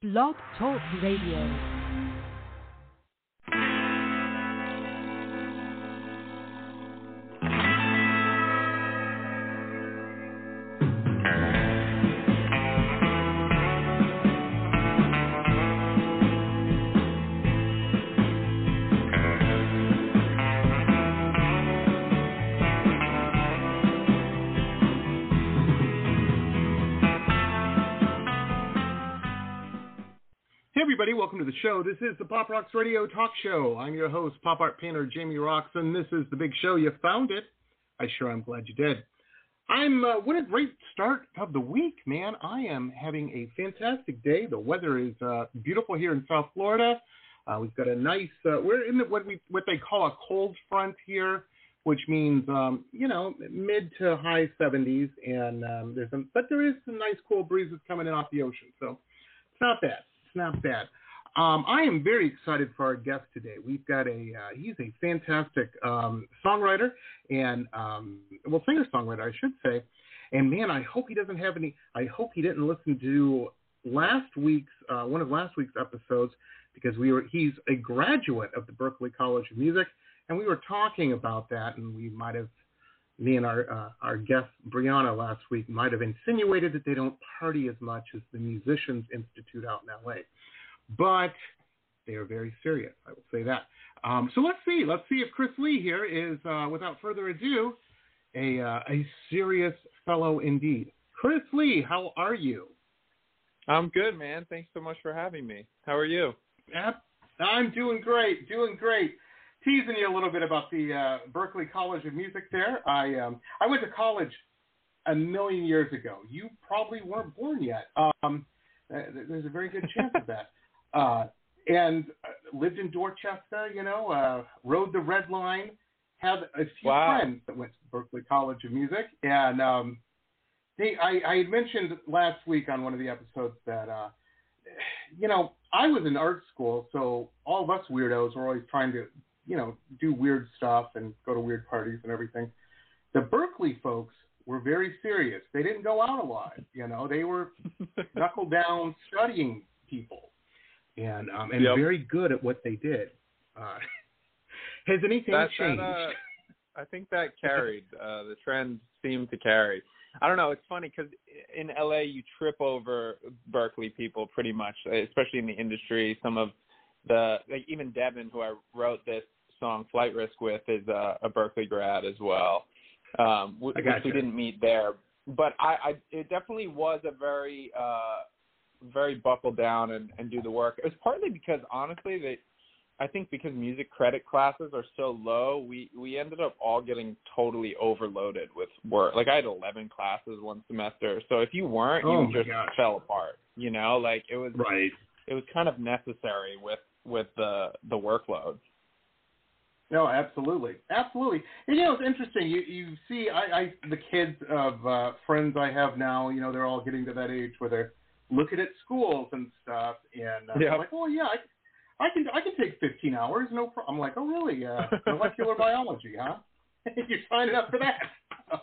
Blog Talk Radio. Everybody, welcome to the show. This is the Pop Rocks Radio Talk Show. I'm your host, pop art painter Jamie Roxon. This is the big show. You found it. I sure am glad you did. I'm uh, what a great start of the week, man. I am having a fantastic day. The weather is uh, beautiful here in South Florida. Uh, we've got a nice. Uh, we're in the, what we what they call a cold front here, which means um, you know mid to high 70s, and um, there's some, but there is some nice cool breezes coming in off the ocean, so it's not bad. It's not bad. Um, I am very excited for our guest today. We've got a uh, he's a fantastic um, songwriter and um, well singer songwriter I should say. And man, I hope he doesn't have any. I hope he didn't listen to last week's uh, one of last week's episodes because we were he's a graduate of the Berklee College of Music and we were talking about that and we might have me and our uh, our guest Brianna last week might have insinuated that they don't party as much as the Musicians Institute out in LA, but they are very serious. I will say that. Um, so let's see. Let's see if Chris Lee here is, uh, without further ado, a uh, a serious fellow indeed. Chris Lee, how are you? I'm good, man. Thanks so much for having me. How are you? Yep. I'm doing great. Doing great teasing you a little bit about the uh, Berklee College of Music. There, I um, I went to college a million years ago. You probably weren't born yet. Um, there's a very good chance of that. Uh, and uh, lived in Dorchester. You know, uh, rode the Red Line. Had a few Wow. friends that went to Berklee College of Music, and um, they I, I had mentioned last week on one of the episodes that. Uh, you know, I was in art school, so all of us weirdos were always trying to you know, do weird stuff and go to weird parties and everything. The Berklee folks were very serious. They didn't go out a lot. You know, they were knuckle down studying people, and um, and Yep. very good at what they did. Uh, has anything That, changed? that, uh, I think that carried. Uh, the trend seemed to carry. I don't know. It's funny because in LA you trip over Berklee people pretty much, especially in the industry. Some of the like even Devin, who I wrote this song "Flight Risk" with, is uh, a Berklee grad as well. Um, which gotcha. we didn't meet there, but I, I it definitely was a very uh, very buckle down and, and do the work. It was partly because honestly they I think because music credit classes are so low, we we ended up all getting totally overloaded with work. Like I had 11 classes one semester, so if you weren't, Oh you my just gosh. fell apart. You know, like it was right. it was kind of necessary with with the the workload. No, absolutely, absolutely. And you know, it's interesting. You you see, I, I the kids of uh, friends I have now, you know, they're all getting to that age where they're looking at schools and stuff, and uh, Yeah. I'm like, oh yeah, I, I can I can take 15 hours, no problem. I'm like, oh really? Uh, molecular biology, huh? You're signing up for that?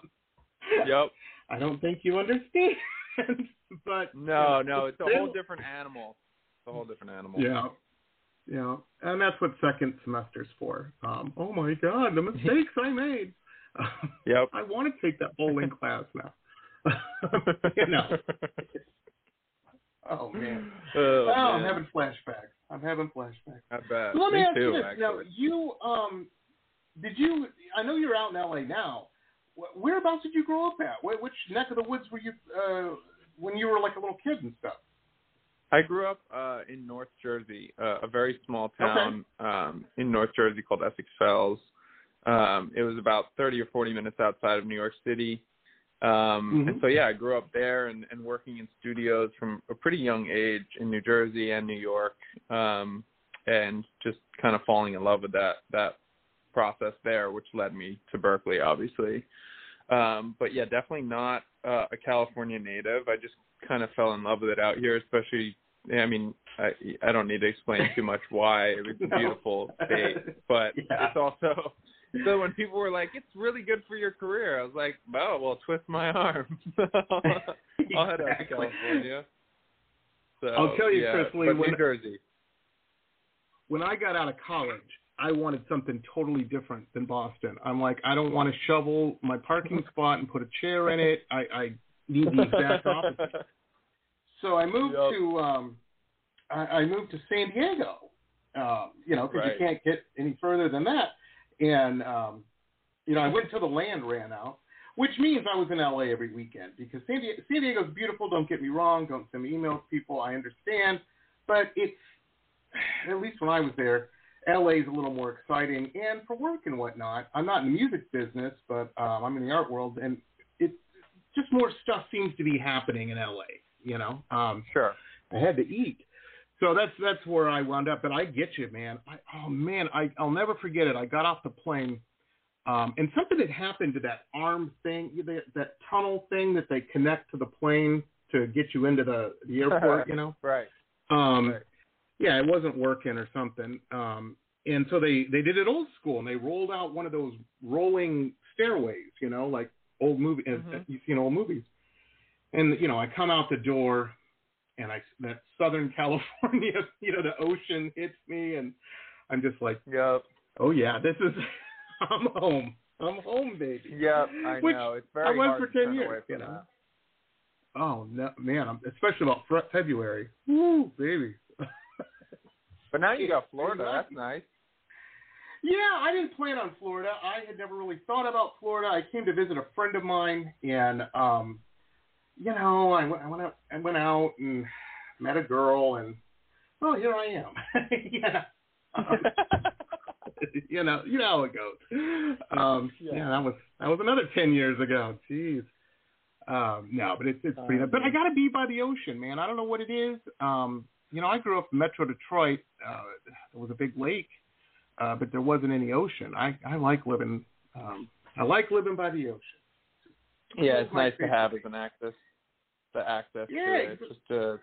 Yep. I don't think you understand, but No, no, it's a whole different animal. It's a whole different animal. Yeah. Yeah. And that's what second semester's for. Um, oh my God, the mistakes I made. Yep. I want to take that bowling class now. you know. Oh man. Oh, Oh, I'm having flashbacks. I'm having flashbacks. I bet. So let me, me ask too, you this. actually. Now, you um, did you? I know you're out in LA now. Wh- Whereabouts did you grow up at? Wh- Which neck of the woods were you uh, when you were like a little kid and stuff? I grew up uh, in North Jersey, uh, a very small town um, in North Jersey called Essex Fells. Um, it was about 30 or 40 minutes outside of New York City. Um, Mhm. And so, yeah, I grew up there and, and working in studios from a pretty young age in New Jersey and New York, um, and just kind of falling in love with that that process there, which led me to Berklee, obviously. Um, but yeah, definitely not uh, a California native. I just kind of fell in love with it out here, especially. I mean, I I don't need to explain too much why it was a beautiful state, but Yeah. it's also so when people were like, "It's really good for your career," I was like, "Oh, well, twist my arm. I'll head out to Exactly. California." So I'll tell you, yeah, Chris Lee, when- New Jersey. when I got out of college, I wanted something totally different than Boston. I'm like, I don't want to shovel my parking spot and put a chair in it. I, I need the exact opposite. So I moved Yep. to um, I, I moved to San Diego. Um, you know, because Right. you can't get any further than that. And um, you know, I went till the land ran out, which means I was in LA every weekend because San, Diego, San Diego's beautiful. Don't get me wrong. Don't send me emails, people. I understand, but it's at least when I was there, LA is a little more exciting. And for work and whatnot, I'm not in the music business, but um, I'm in the art world, and it just more stuff seems to be happening in LA. You know, um, Sure. I had to eat. So that's that's where I wound up. But I get you, man. I, oh man, I I'll never forget it. I got off the plane, um, and something had happened to that arm thing, that, that tunnel thing that they connect to the plane to get you into the the airport. you know. Right. Um, Right. Yeah, it wasn't working or something. Um, and so they they did it old school, and they rolled out one of those rolling stairways, you know, like old movie Mhm. you see in old movies. And you know, I come out the door, and I that Southern California, you know, the ocean hits me, and I'm just like, Yep. oh yeah, this is I'm home. I'm home, baby. Yep. I Which know. It's I very hard for to 10 turn years, you know. that. Oh no, man, I'm, especially about Fe- February. Woo, baby. But now you got Florida. That's nice. Yeah, I didn't plan on Florida. I had never really thought about Florida. I came to visit a friend of mine, and um, you know, I went, I went out, I went out and met a girl, and oh, here I am. yeah, um, you know, you know how it goes. Um, yeah. Yeah. that was that was another ten years ago. Jeez. Um, no, but it's it's pretty. Oh, but I got to be by the ocean, man. I don't know what it is. Um, you know, I grew up in Metro Detroit. Uh, there was a big lake, uh, but there wasn't any ocean. I I like living. Um, I like living by the ocean. yeah, it's nice to have as an access. The access Yeah, to it. It's just uh,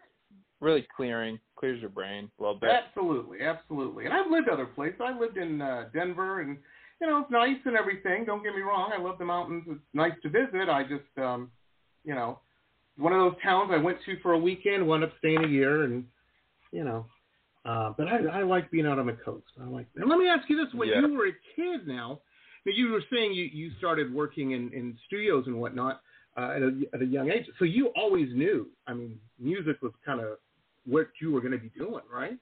really clearing, clears your brain a little bit. Absolutely, absolutely. And I've lived other places. I lived in uh, Denver, and you know it's nice and everything. Don't get me wrong. I love the mountains. It's nice to visit. I just, um, you know, one of those towns I went to for a weekend, wound up staying a year, and you know. Uh, but I, I like being out on the coast. I like. And let me ask you this: When Yeah. you were a kid, now, now you were saying you, you started working in, in studios and whatnot uh, at, a, at a young age. So you always knew. I mean, music was kind of what you were going to be doing, right?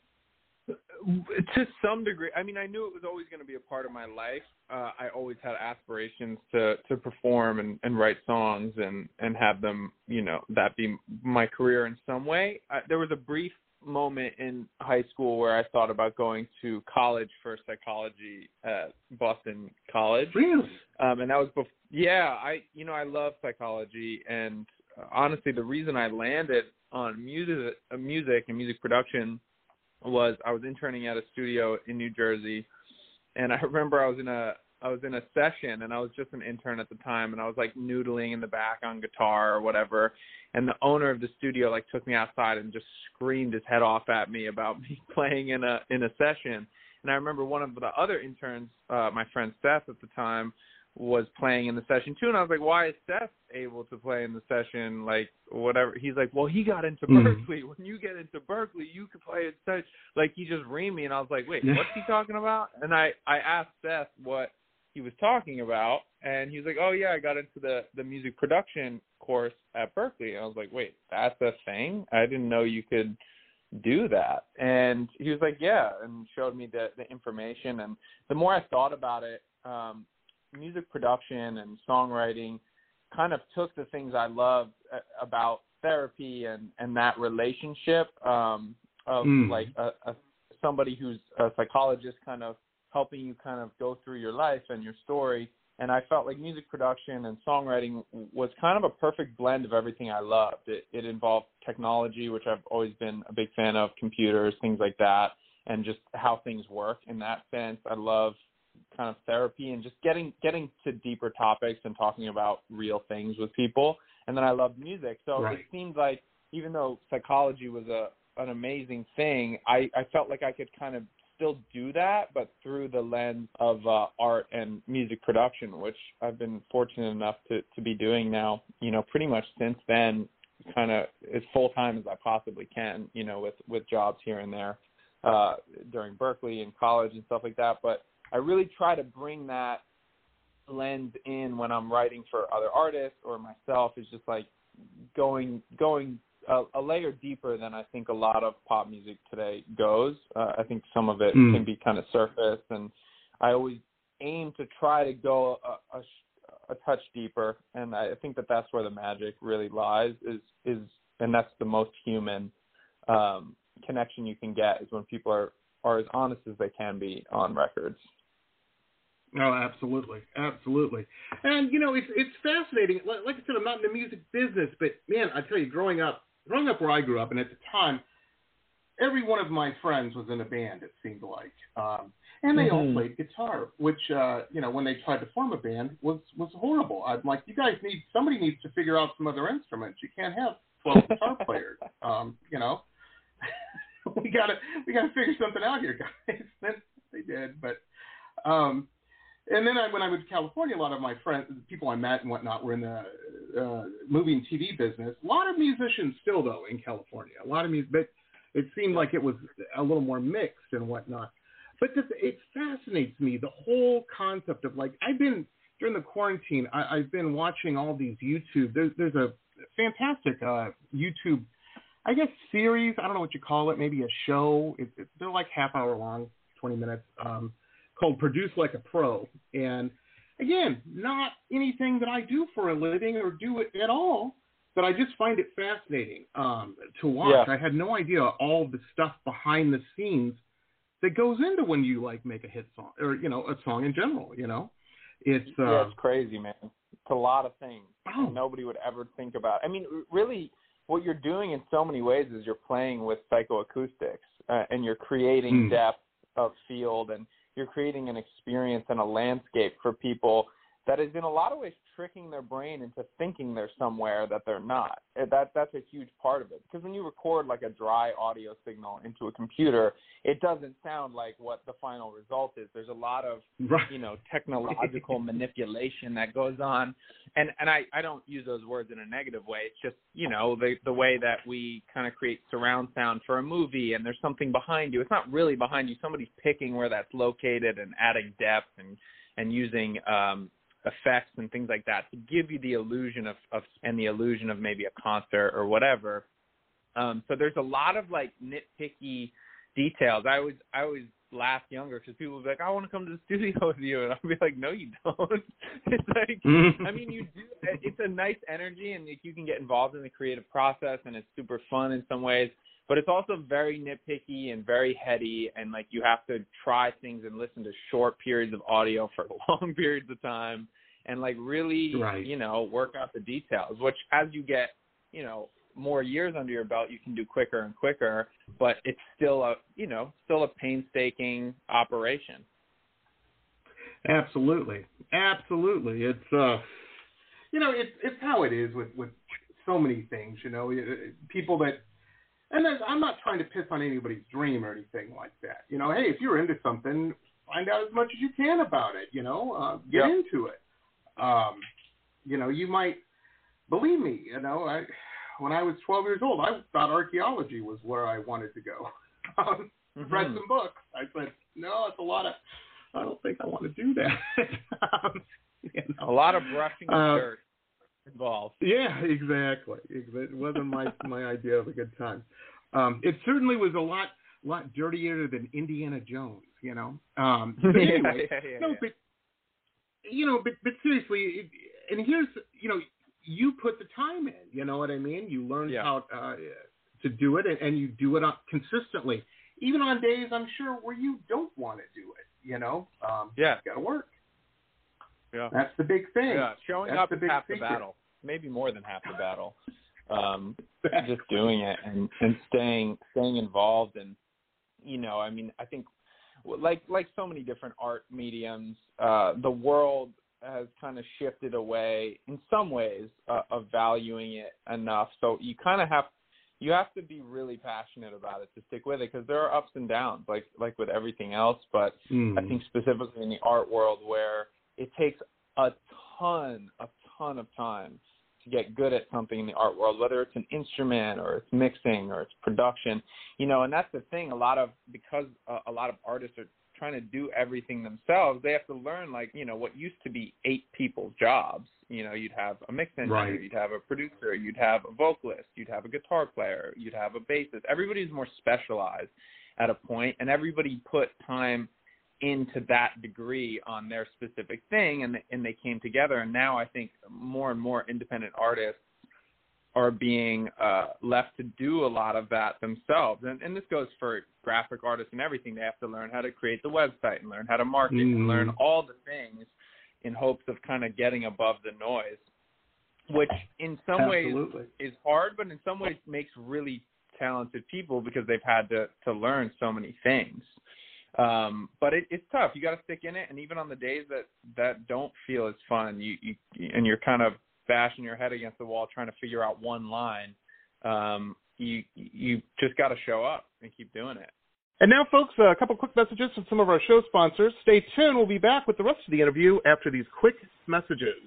to some degree i mean i knew it was always going to be a part of my life uh i always had aspirations to to perform and and write songs and and have them you know that be my career in some way I, there was a brief moment in high school where i thought about going to college for psychology at boston college Really? um, and that was before. Yeah, I you know I love psychology, and honestly, the reason I landed on music, uh, music and music production was I was interning at a studio in New Jersey, and I remember I was in a I was in a session, and I was just an intern at the time, and I was like noodling in the back on guitar or whatever, and the owner of the studio like took me outside and just screamed his head off at me about me playing in a in a session. And I remember one of the other interns, uh, my friend Seth at the time, was playing in the session too, and I was like, "Why is Seth able to play in the session? Like whatever." He's like, "Well, he got into Mhm. Berklee. When you get into Berklee, you could play in such." Like he just reamed me, and I was like, "Wait, what's he talking about?" And I I asked Seth what he was talking about, and he was like, "Oh yeah, I got into the the music production course at Berklee." And I was like, "Wait, that's a thing? I didn't know you could." do that and he was like yeah and showed me the the information and the more i thought about it um music production and songwriting kind of took the things I loved uh, about therapy and and that relationship um of Mm. like a, a somebody who's a psychologist kind of helping you kind of go through your life and your story and I felt like music production and songwriting was kind of a perfect blend of everything I loved. It, it involved technology, which I've always been a big fan of, computers, things like that, and just how things work in that sense. I love kind of therapy and just getting getting to deeper topics and talking about real things with people. And then I love music, so Right. it seemed like even though psychology was a an amazing thing, I I felt like I could kind of still do that, but through the lens of uh, art and music production, which I've been fortunate enough to to be doing now. You know, pretty much since then, kind of as full time as I possibly can, you know, with with jobs here and there uh, during Berklee and college and stuff like that. But I really try to bring that lens in when I'm writing for other artists or myself. Is just like going going a, a layer deeper than I think a lot of pop music today goes. Uh, I think some of it Mm. can be kind of surface, and I always aim to try to go a, a, a touch deeper. And I think that that's where the magic really lies. Is is and that's the most human um, connection you can get is when people are are as honest as they can be on records. No, absolutely, absolutely. And you know, it's it's fascinating. Like, like I said, I'm not in the music business, but man, I tell you, growing up, growing up where I grew up, and at the time, every one of my friends was in a band. It seemed like, um, and they all Mhm. played guitar, which uh, you know, when they tried to form a band, was was horrible. I'm like, you guys need somebody needs to figure out some other instruments. You can't have twelve guitar players. Um, you know, we gotta we gotta figure something out here, guys. They did, but. Um, and then I, when I moved to California, a lot of my friends, people I met and whatnot, were in the uh, movie and TV business. A lot of musicians still, though, in California. A lot of music, but it seemed like it was a little more mixed and whatnot. But this, it fascinates me the whole concept of like I've been during the quarantine. I, I've been watching all these YouTube. There's there's a fantastic uh, YouTube, I guess series. I don't know what you call it. Maybe a show. It, it, they're like half hour long, twenty minutes. Um, called Produce Like a Pro. And again, not anything that I do for a living or do it at all, but I just find it fascinating um, to watch. Yeah. I had no idea all the stuff behind the scenes that goes into when you like make a hit song or you know a song in general. You know, it's uh, yeah, it's crazy, man. It's a lot of things Oh. nobody would ever think about. I mean, really, what you're doing in so many ways is you're playing with psychoacoustics uh, and you're creating Hmm. depth of field and you're creating an experience and a landscape for people that is in a lot of ways tricking their brain into thinking they're somewhere that they're not. Uh, That that's a huge part of it because when you record like a dry audio signal into a computer, it doesn't sound like what the final result is. There's a lot of right. you know technological manipulation that goes on and and I I don't use those words in a negative way it's just you know the the way that we kind of create surround sound for a movie and there's something behind you it's not really behind you somebody's picking where that's located and adding depth and and using um effects and things like that to give you the illusion of of and the illusion of maybe a concert or whatever um so there's a lot of like nitpicky details i always i always laugh younger because people would be like, I want to come to the studio with you, and I'll be like, No, you don't. it's like, I mean, you do. It's a nice energy, and like, you can get involved in the creative process, and it's super fun in some ways. But it's also very nitpicky and very heady, and like you have to try things and listen to short periods of audio for long periods of time, and like really, Right. you know, work out the details. Which, as you get, you know, more years under your belt, you can do quicker and quicker. But it's still a, you know, still a painstaking operation. Absolutely, absolutely. It's uh, you know, it's it's how it is with with so many things. You know, people that, and I'm not trying to piss on anybody's dream or anything like that. You know, hey, if you're into something, find out as much as you can about it. You know, uh, get Yep. into it. Um, you know, you might believe me. You know, I when I was 12 years old, I thought archaeology was where I wanted to go. um, read some books. I said, no, it's a lot of. I don't think I want to do that. um, you A lot of brushing Uh, dirt involved. Yeah, exactly. It wasn't my my idea of a good time. Um, it certainly was a lot lot dirtier than Indiana Jones. You know. Um, but anyway, yeah, yeah, no, yeah. but you know, but but seriously, it, and here's you know, you put the time in. You know what I mean? You learn how uh, to do it, and, and you do it on, consistently, even on days I'm sure where you don't want to do it. You know, um, Yeah. got to work. Yeah. That's the big thing. Yeah, showing That's up the is big half secret. the battle, maybe more than half the battle. Um, just doing it and and staying staying involved and you know, I mean, I think like like so many different art mediums, uh, the world has kind of shifted away in some ways uh, of valuing it enough. So you kind of have you have to be really passionate about it to stick with it because there are ups and downs, like like with everything else. But Mm. I think specifically in the art world where it takes a ton, a ton of time to get good at something in the art world, whether it's an instrument or it's mixing or it's production, you know, and that's the thing. A lot of because uh, a lot of artists are trying to do everything themselves, they have to learn like you know what used to be eight people's jobs. You know, you'd have a mix engineer, Right. you'd have a producer, you'd have a vocalist, you'd have a guitar player, you'd have a bassist. Everybody's more specialized at a point, and everybody put time into that degree on their specific thing, and and they came together. And now I think more and more independent artists are being uh, left to do a lot of that themselves. And, and this goes for graphic artists and everything. They have to learn how to create the website and learn how to market Mhm. and learn all the things in hopes of kind of getting above the noise, which in some ways is hard, but in some ways makes really talented people because they've had to to learn so many things. Um, but it, it's tough. You got to stick in it, and even on the days that that don't feel as fun, you, you and you're kind of bashing your head against the wall trying to figure out one line. Um, you you just got to show up and keep doing it. And now, folks, a couple quick messages from some of our show sponsors. Stay tuned. We'll be back with the rest of the interview after these quick messages.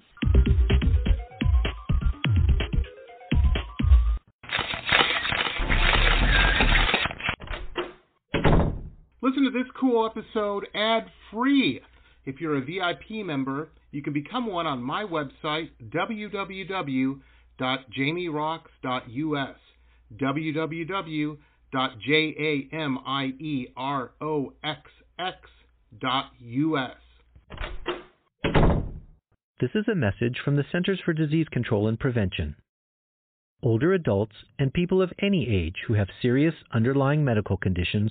This cool episode ad free. If you're a VIP member, you can become one on my website, www.jamierocks.us. www.jamieroxx.us. This is a message from the Centers for Disease Control and Prevention. Older adults and people of any age who have serious underlying medical conditions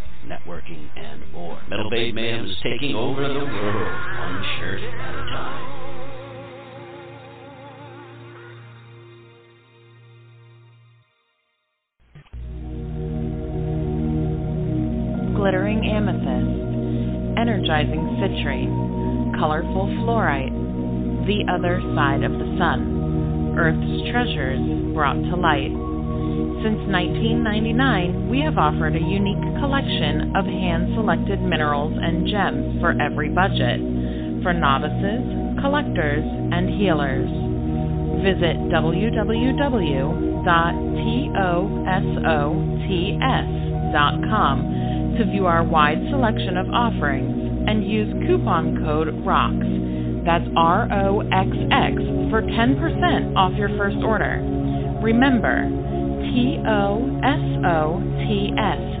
networking, and more. Metal Babe Mayhem is taking over the world, one shirt at a time. glittering amethyst, energizing citrine, colorful fluorite, the other side of the sun, Earth's treasures brought to light. Since 1999, we have offered a unique collection of hand selected minerals and gems for every budget, for novices, collectors, and healers. Visit www.tosots.com to view our wide selection of offerings and use coupon code ROXX. That's R O X X for 10% off your first order. Remember, T O S O T S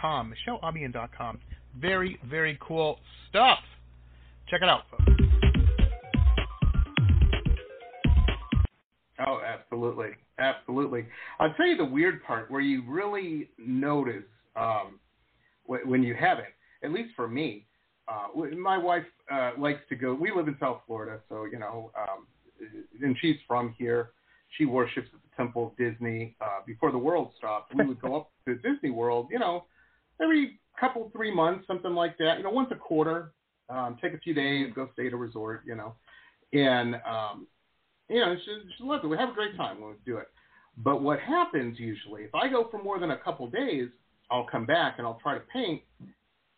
com. MicheleAlbion.com. Very, very cool stuff. Check it out, folks. Oh, absolutely, absolutely. I'll tell you the weird part where you really notice um, when you have it. At least for me, uh, my wife uh, likes to go. We live in South Florida, so you know, um, and she's from here. She worships at the Temple of Disney. Uh, before the world stopped, we would go up to Disney World. You know, every couple, three months, something like that. You know, once a quarter. Um, take a few days, go stay at a resort. You know, and um, you know, she, she loves it. We have a great time when we do it. But what happens usually, if I go for more than a couple days, I'll come back and I'll try to paint,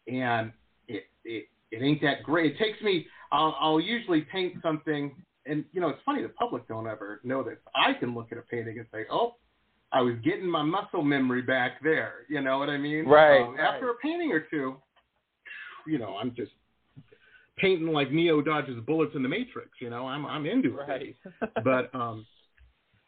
and it it, it ain't that great. It takes me. I'll, I'll usually paint something, and you know it's funny. The public don't ever know this. I can look at a painting and say, oh. I was getting my muscle memory back there. You know what I mean? Right. Um, after a painting or two, you know, I'm just painting like Neo dodges bullets in the Matrix. You know, I'm I'm into it. Right. but um,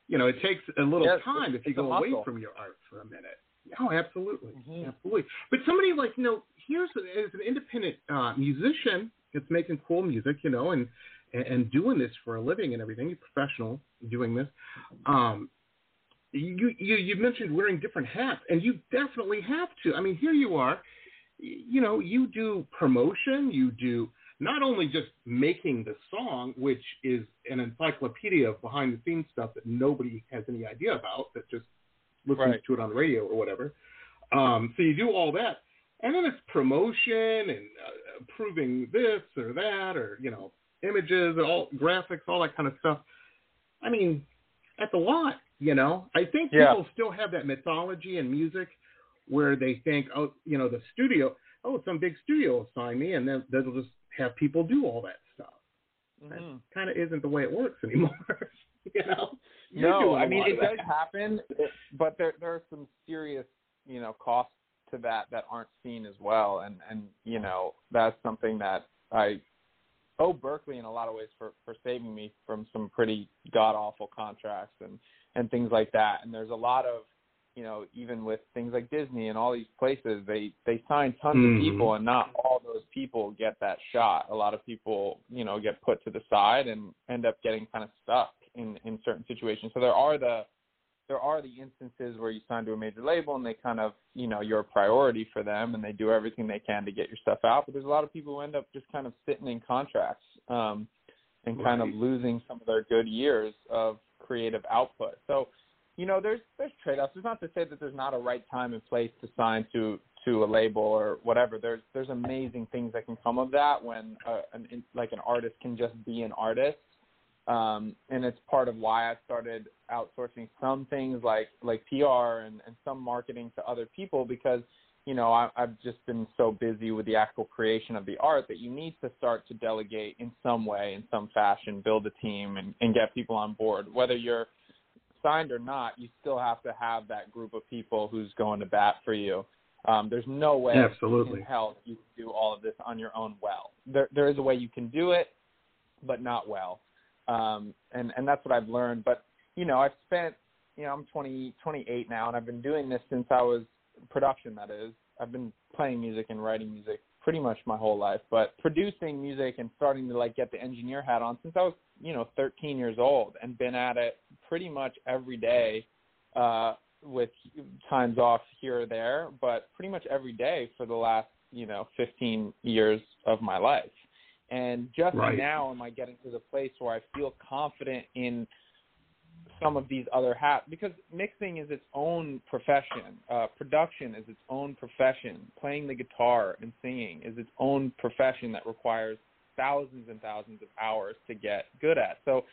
you know, it takes a little yes, time if you go away from your art for a minute. Oh, absolutely, mm-hmm. absolutely. But somebody like you know, here's as an independent uh, musician that's making cool music, you know, and, and and doing this for a living and everything. You're professional doing this. Um, you you you mentioned wearing different hats, and you definitely have to. I mean, here you are. You know, you do promotion, you do not only just making the song, which is an encyclopedia of behind the scenes stuff that nobody has any idea about, that just listens right. to it on the radio or whatever. Um, so you do all that, and then it's promotion and uh, proving this or that, or you know, images, all graphics, all that kind of stuff. I mean, that's a lot. You know, I think yeah. people still have that mythology in music where they think, oh, you know, the studio, oh, some big studio will sign me, and then they'll just have people do all that stuff. Mm-hmm. That kind of isn't the way it works anymore. you know. no, I mean it does happen, but there there are some serious you know costs to that that aren't seen as well, and and you know that's something that I owe Berklee in a lot of ways for for saving me from some pretty god awful contracts and and things like that. And there's a lot of you know, even with things like Disney and all these places, they they sign tons mm-hmm. of people, and not all those people get that shot. A lot of people, you know, get put to the side and end up getting kind of stuck in in certain situations. So there are the there are the instances where you sign to a major label and they kind of, you know, you're a priority for them and they do everything they can to get your stuff out. But there's a lot of people who end up just kind of sitting in contracts um, and kind right. of losing some of their good years of creative output. So you know, there's there's trade-offs. It's not to say that there's not a right time and place to sign to to a label or whatever. There's there's amazing things that can come of that when uh, an like an artist can just be an artist. Um, and it's part of why I started outsourcing some things like like PR and, and some marketing to other people because you know I, I've just been so busy with the actual creation of the art that you need to start to delegate in some way, in some fashion, build a team and, and get people on board. Whether you're signed or not, you still have to have that group of people who's going to bat for you. Um, there's no way Absolutely. in hell you can do all of this on your own well. There, there is a way you can do it, but not well. Um, and, and that's what I've learned. But, you know, I've spent, you know, I'm 20, 28 now, and I've been doing this since I was production, that is. I've been playing music and writing music pretty much my whole life, but producing music and starting to like get the engineer hat on since I was, you know, 13 years old and been at it pretty much every day uh with times off here or there, but pretty much every day for the last, you know, 15 years of my life. And just right. now am I getting to the place where I feel confident in some of these other hats because mixing is its own profession. Uh, production is its own profession. Playing the guitar and singing is its own profession that requires thousands and thousands of hours to get good at. So,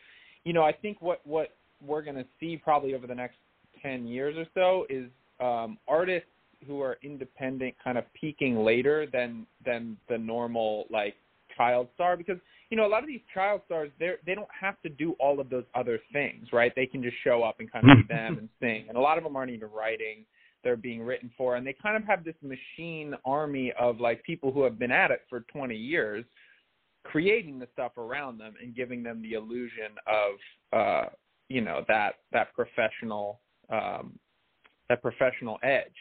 you know, I think what what we're going to see probably over the next 10 years or so is um, artists who are independent kind of peaking later than than the normal like child star because you know, a lot of these child stars, they they don't have to do all of those other things, right? They can just show up and kind of be them and sing. And a lot of them aren't even writing; they're being written for, and they kind of have this machine army of like people who have been at it for 20 years, creating the stuff around them and giving them the illusion of, uh, you know, that that professional um, that professional edge.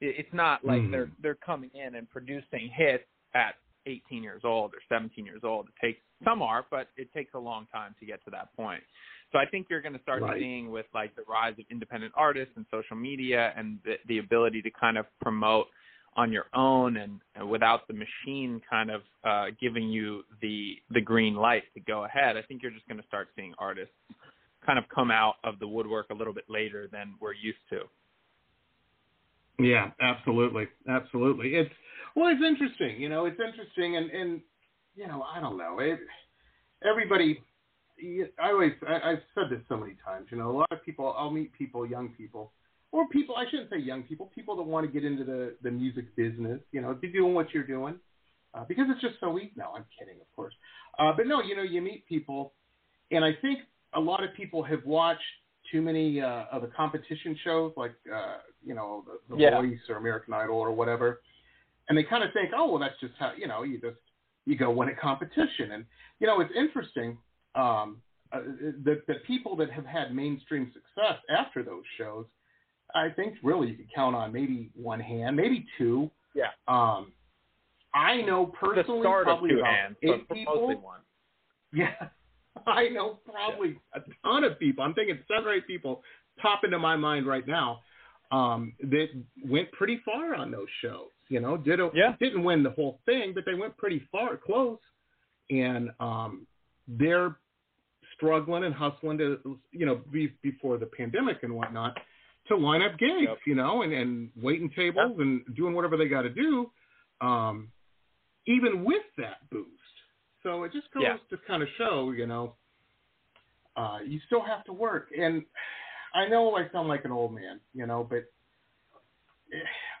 It's not like mm. they're they're coming in and producing hits at 18 years old or 17 years old. It takes some are, but it takes a long time to get to that point. So I think you're going to start Right. seeing with like the rise of independent artists and social media and the, the ability to kind of promote on your own and, and without the machine kind of uh, giving you the the green light to go ahead. I think you're just going to start seeing artists kind of come out of the woodwork a little bit later than we're used to. Yeah, absolutely, absolutely. It's well, it's interesting. You know, it's interesting, and and you know, I don't know. It everybody. I always I, I've said this so many times. You know, a lot of people. I'll meet people, young people, or people. I shouldn't say young people. People that want to get into the the music business. You know, be doing what you're doing, uh, because it's just so easy. No, I'm kidding, of course. Uh, but no, you know, you meet people, and I think a lot of people have watched too many uh, of the competition shows, like uh, you know, the, the Yeah. Voice or American Idol or whatever, and they kind of think, oh, well, that's just how you know, you just you go win a competition, and you know, it's interesting. Um, uh, the the people that have had mainstream success after those shows, I think really you could count on maybe one hand, maybe two. Yeah. Um, I know personally the start of probably two about hands, eight but people. mostly one. Yeah, I know probably a ton of people. I'm thinking seven or eight people pop into my mind right now um, that went pretty far on those shows. You know, did a, Yeah. didn't win the whole thing, but they went pretty far, close, and um, they're struggling and hustling to, you know, be, before the pandemic and whatnot, to line up gigs, Yep. you know, and, and waiting tables and doing whatever they got to do, um, even with that boost. So it just goes Yeah. to kind of show, you know, uh, you still have to work. And I know I sound like an old man, you know, but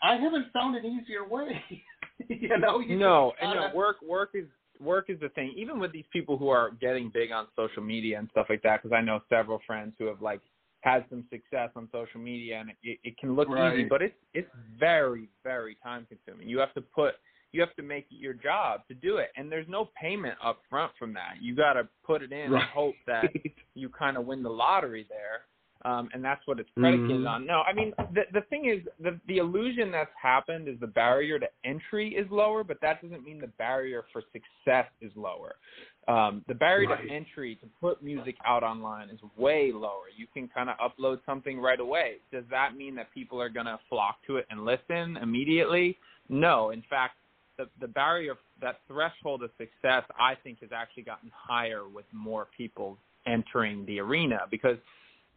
I haven't found an easier way. you know, you no, just and no, work work is work is the thing. Even with these people who are getting big on social media and stuff like that, because I know several friends who have like had some success on social media, and it, it can look easy, but it's it's very very time consuming. You have to put you have to make it your job to do it, and there's no payment up front from that. You got to put it in Right. and hope that you kind of win the lottery there. Um, and that's what it's predicated Mhm. on. No, I mean the the thing is the the illusion that's happened is the barrier to entry is lower, but that doesn't mean the barrier for success is lower. Um, the barrier Right. to entry to put music out online is way lower. You can kind of upload something right away. Does that mean that people are going to flock to it and listen immediately? No. In fact, the the barrier that threshold of success I think has actually gotten higher with more people entering the arena because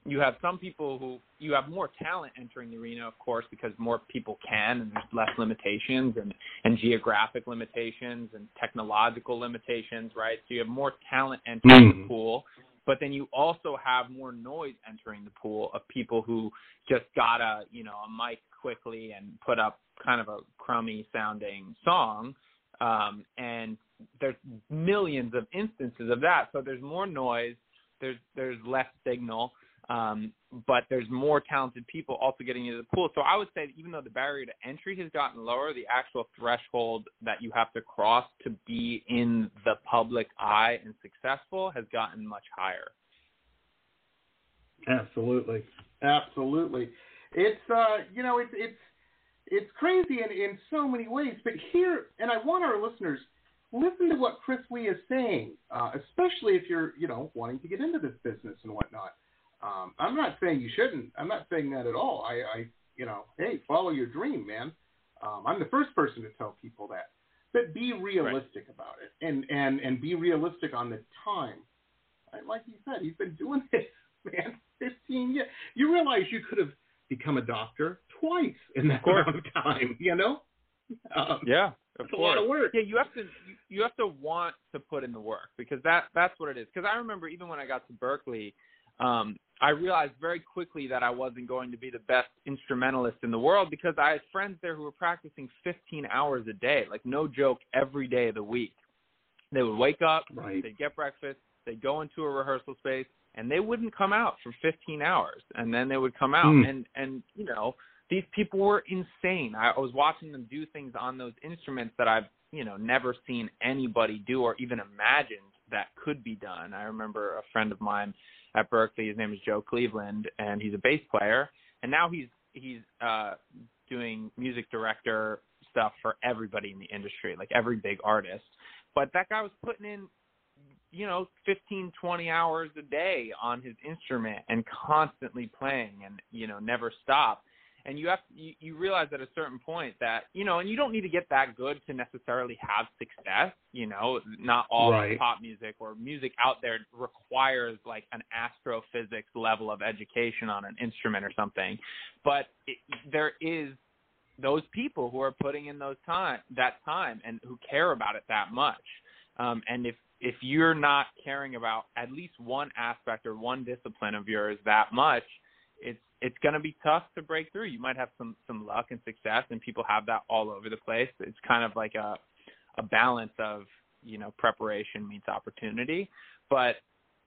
you have some people who you have more talent entering the arena, of course, because more people can and there's less limitations and, and geographic limitations and technological limitations, right? So you have more talent entering Mhm. the pool, but then you also have more noise entering the pool of people who just got a you know a mic quickly and put up kind of a crummy sounding song. Um, and there's millions of instances of that. So there's more noise, there's there's less signal, um, but there's more talented people also getting into the pool. So I would say that even though the barrier to entry has gotten lower, the actual threshold that you have to cross to be in the public eye and successful has gotten much higher. Absolutely, absolutely. It's uh, you know, it's it's it's crazy in in so many ways. But here, and I want our listeners listen to what Chris Lee is saying, uh, especially if you're you know wanting to get into this business and whatnot. Um, I'm not saying you shouldn't. I'm not saying that at all. I, I you know, hey, follow your dream, man. Um, I'm the first person to tell people that. But be realistic about it, and and and be realistic on the time. And Like you said, he's been doing this, man, 15 years. You realize you could have become a doctor twice in that course. amount of time, you know? Um, Yeah, of It's a lot of work. Yeah, you have to you, you have to want to put in the work because that that's what it is. Because I remember even when I got to Berklee, um, I realized very quickly that I wasn't going to be the best instrumentalist in the world because I had friends there who were practicing 15 hours a day, like no joke, every day of the week. They would wake up, Right. they'd get breakfast, they'd go into a rehearsal space, and they wouldn't come out for 15 hours, and then they would come out, Hmm. and and you know these people were insane. I was watching them do things on those instruments that I've you know never seen anybody do or even imagined that could be done. I remember a friend of mine at Berklee. His name is Joe Cleveland, and he's a bass player, and now he's he's uh, doing music director stuff for everybody in the industry, like every big artist. But that guy was putting in you know 15 20 hours a day on his instrument and constantly playing and you know never stop and you have you, you realize at a certain point that you know and you don't need to get that good to necessarily have success you know. Not all Right. pop music or music out there requires like an astrophysics level of education on an instrument or something. But it, there is those people who are putting in those time that time and who care about it that much. Um, and if if you're not caring about at least one aspect or one discipline of yours that much it's it's going to be tough to break through. You might have some some luck and success, and people have that all over the place. It's kind of like a a balance of you know preparation meets opportunity, but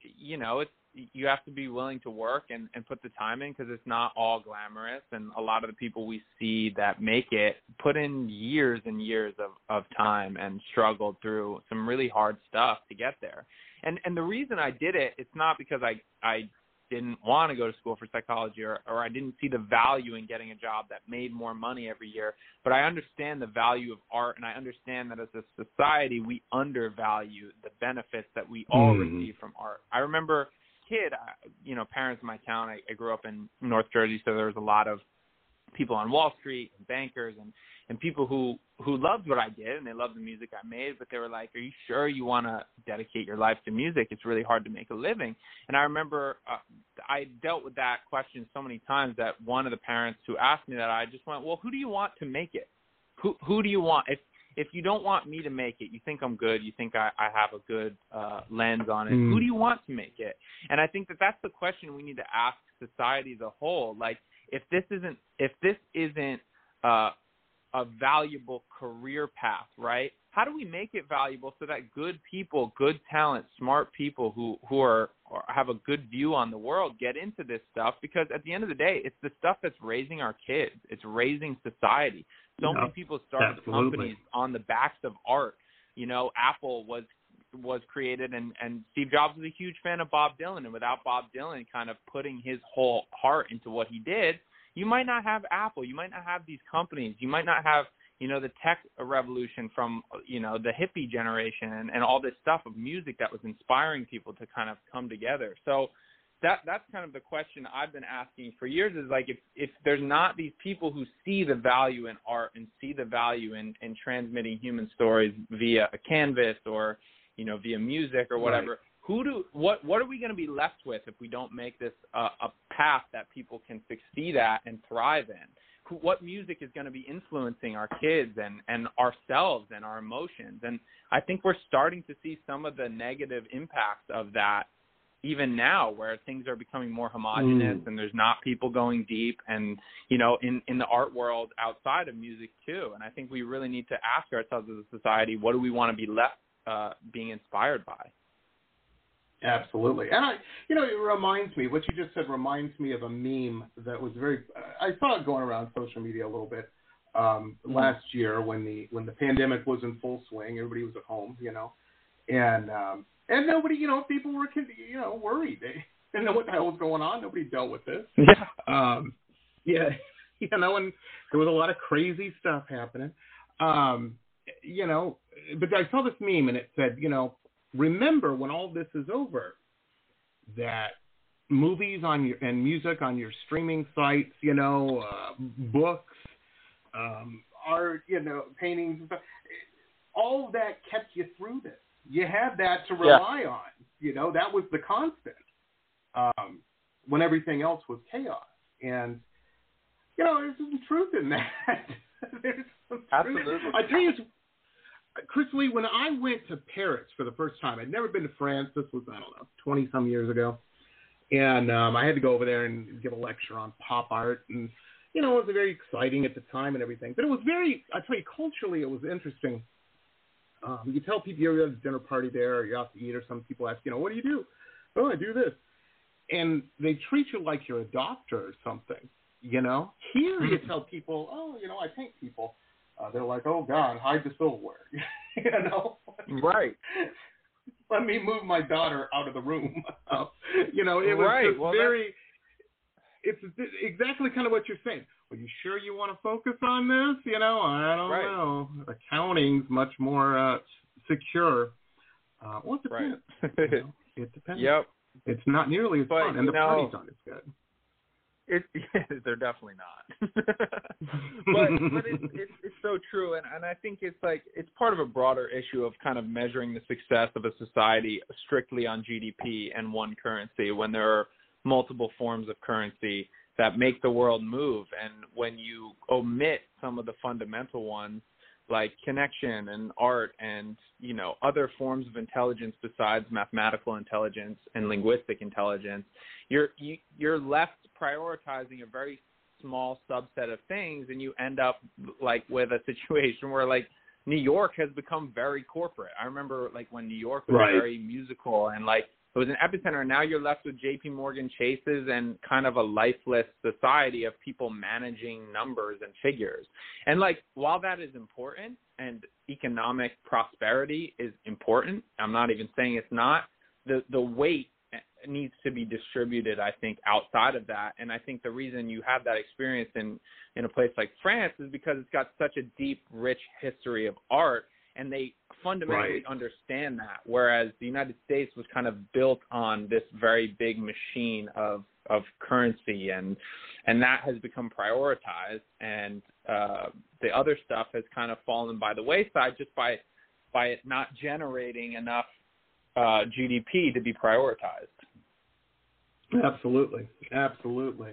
you know it's you have to be willing to work and and put the time in because it's not all glamorous. And a lot of the people we see that make it put in years and years of of time and struggled through some really hard stuff to get there. And and the reason I did it, it's not because I I didn't want to go to school for psychology or, or I didn't see the value in getting a job that made more money every year. But I understand the value of art and I understand that as a society we undervalue the benefits that we all Mhm. receive from art. I remember kid, I- you know, parents in my town, I, I grew up in North Jersey, so there was a lot of people on Wall Street and bankers and and people who who loved what I did and they loved the music I made, but they were like, "Are you sure you want to dedicate your life to music? It's really hard to make a living." And I remember uh, I dealt with that question so many times that one of the parents who asked me that I just went, "Well, who do you want to make it? Who who do you want if if you don't want me to make it, you think I'm good, you think I, I have a good uh, lens on it. Mm. Who do you want to make it? And I think that that's the question we need to ask society as a whole. Like, if this isn't if this isn't uh, a valuable career path, right? How do we make it valuable so that good people, good talent, smart people who who are or have a good view on the world get into this stuff? Because at the end of the day, it's the stuff that's raising our kids. It's raising society. So many people started absolutely. companies on the backs of art. You know, Apple was was created and and Steve Jobs was a huge fan of Bob Dylan and without Bob Dylan kind of putting his whole heart into what he did, you might not have Apple, you might not have these companies, you might not have, you know, the tech revolution from, you know, the hippie generation and, and all this stuff of music that was inspiring people to kind of come together. So that that's kind of the question I've been asking for years is like if if there's not these people who see the value in art and see the value in in transmitting human stories via a canvas or you know via music or whatever who do what what are we going to be left with if we don't make this uh, a path that people can succeed at and thrive in? Who- what music is going to be influencing our kids and and ourselves and our emotions? And i think we're starting to see some of the negative impacts of that even now where things are becoming more homogenous Mm. and there's not people going deep and you know in in the art world outside of music too. And i think we really need to ask ourselves as a society what do we want to be left uh being inspired by Absolutely. And I, you know, it reminds me, what you just said reminds me of a meme that was very, I saw it going around social media a little bit um, Mhm. last year when the, when the pandemic was in full swing, everybody was at home, you know, and, um, and nobody, you know, people were, you know, worried. They didn't know what the hell was going on. Nobody dealt with this. yeah Um, yeah, you know, and there was a lot of crazy stuff happening. Um, you know, but I saw this meme and it said, you know, remember when all this is over, that movies on your and music on your streaming sites, you know, uh, books, um, art, you know, paintings, all that kept you through this. You had that to Yeah. rely on. You know, that was the constant um, when everything else was chaos. And you know, there's some truth in that. there's some truth. Absolutely. I tell you, Chris Lee, when I went to Paris for the first time, I'd never been to France. This was I don't know, twenty some years ago, and um, I had to go over there and give a lecture on pop art, and you know, it was very exciting at the time and everything. But it was very, I tell you, culturally, it was interesting. Um, you tell people you're at a dinner party there, or you're out to eat, or some people ask, you know, what do you do? Oh, I do this, and they treat you like you're a doctor or something. You know, here you tell people, oh, you know, I paint people. Uh, they're like, oh God, hide the silverware. you know, right let me move my daughter out of the room. you know, it was Right, well, very. It's exactly kind of what you're saying. Are you sure you want to focus on this? You know, I don't Right. know. Accounting's much more uh, secure. Uh, well, it Right. depends. you know? It depends. Yep. It's not nearly as But, fun, and the know- party's not as good. It, they're definitely not. but but it's, it's it's so true, and and I think it's like it's part of a broader issue of kind of measuring the success of a society strictly on GDP and one currency when there are multiple forms of currency that make the world move, and when you omit some of the fundamental ones like connection and art and you know other forms of intelligence besides mathematical intelligence and linguistic intelligence you're you, you're left prioritizing a very small subset of things and you end up like with a situation where like New York has become very corporate. I remember like when New York was Right. very musical and like it was an epicenter and now you're left with JP Morgan Chases and kind of a lifeless society of people managing numbers and figures. And like while that is important and economic prosperity is important, I'm not even saying it's not, the the weight needs to be distributed i think outside of that and i think the reason you have that experience in in a place like france is because it's got such a deep rich history of art and they fundamentally Right. understand that whereas the united states was kind of built on this very big machine of of currency and and that has become prioritized and uh the other stuff has kind of fallen by the wayside just by by it not generating enough uh GDP to be prioritized Absolutely, absolutely.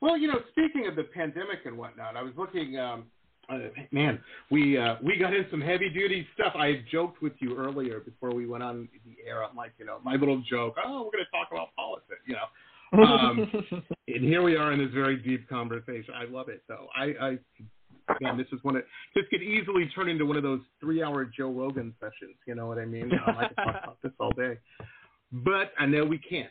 Well, you know, speaking of the pandemic and whatnot, I was looking. Um, uh, man, we uh, we got in some heavy duty stuff. I joked with you earlier before we went on the air. I'm like, you know, my little joke. Oh, we're going to talk about politics, you know. Um, and here we are in this very deep conversation. I love it. though. I, I man, this is one of this could easily turn into one of those three hour Joe Rogan sessions. You know what I mean? Um, I could talk about this all day, but I know we can't.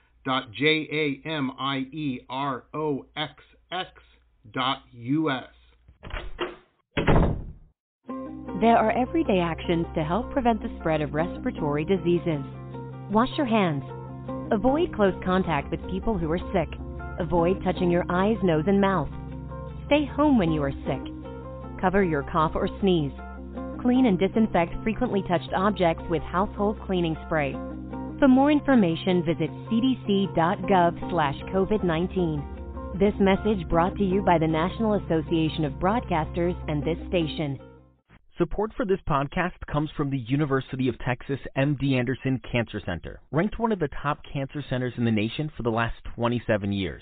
www.jamieroxx.us. There are everyday actions to help prevent the spread of respiratory diseases. Wash your hands. Avoid close contact with people who are sick. Avoid touching your eyes, nose, and mouth. Stay home when you are sick. Cover your cough or sneeze. Clean and disinfect frequently touched objects with household cleaning spray. For more information, visit cdc.gov/covid19. This message brought to you by the National Association of Broadcasters and this station. Support for this podcast comes from the University of Texas MD Anderson Cancer Center, ranked one of the top cancer centers in the nation for the last 27 years.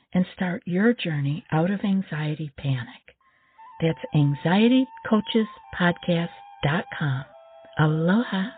and start your journey out of anxiety panic. That's anxietycoachespodcast.com. Aloha.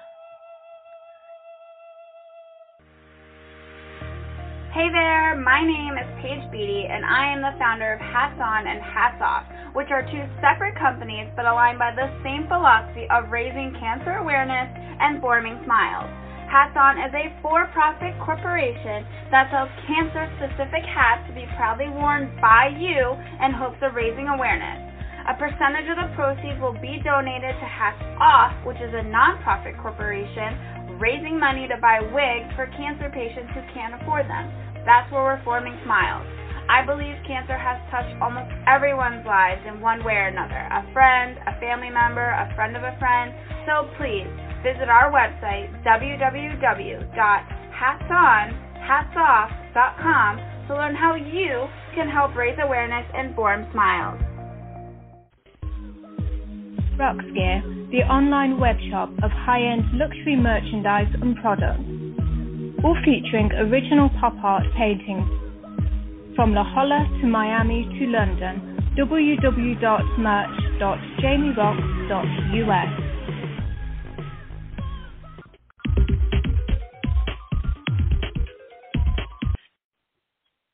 Hey there, my name is Paige Beatty, and I am the founder of Hats On and Hats Off, which are two separate companies but aligned by the same philosophy of raising cancer awareness and forming smiles. Hats On is a for profit corporation that sells cancer specific hats to be proudly worn by you in hopes of raising awareness. A percentage of the proceeds will be donated to Hats Off, which is a nonprofit corporation raising money to buy wigs for cancer patients who can't afford them. That's where we're forming smiles. I believe cancer has touched almost everyone's lives in one way or another a friend, a family member, a friend of a friend. So please visit our website, www.hatsonhatsoff.com, to learn how you can help raise awareness and form smiles. Roxgear, the online web shop of high-end luxury merchandise and products, all featuring original pop art paintings from La Jolla to Miami to London, www.merch.jamieroxx.us.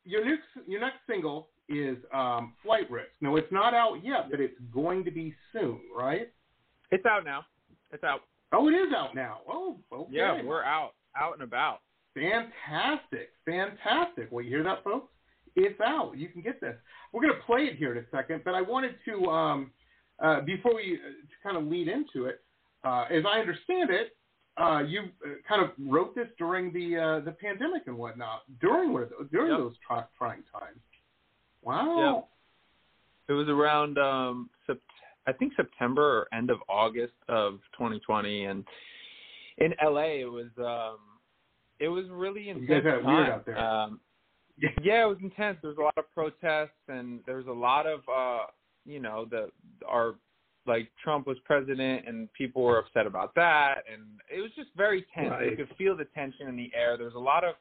Your next, your next single is um, Flight Risk. Now, it's not out yet, but it's going to be soon, right? It's out now. It's out. Oh, it is out now. Oh, okay. Yeah, we're out, out and about. Fantastic, fantastic. Well, you hear that, folks? It's out. You can get this. We're going to play it here in a second, but I wanted to, um, uh, before we uh, to kind of lead into it, uh, as I understand it, uh, you uh, kind of wrote this during the uh, the pandemic and whatnot, during during Yep. those try- trying times. Wow. It was around um sept- I think September or end of August of 2020 and in LA it was um it was really You intense guys had it time. weird out there. Um yeah, it was intense. There was a lot of protests and there was a lot of uh you know, the our like Trump was president and people were upset about that and it was just very tense. Right. You could feel the tension in the air. There was a lot of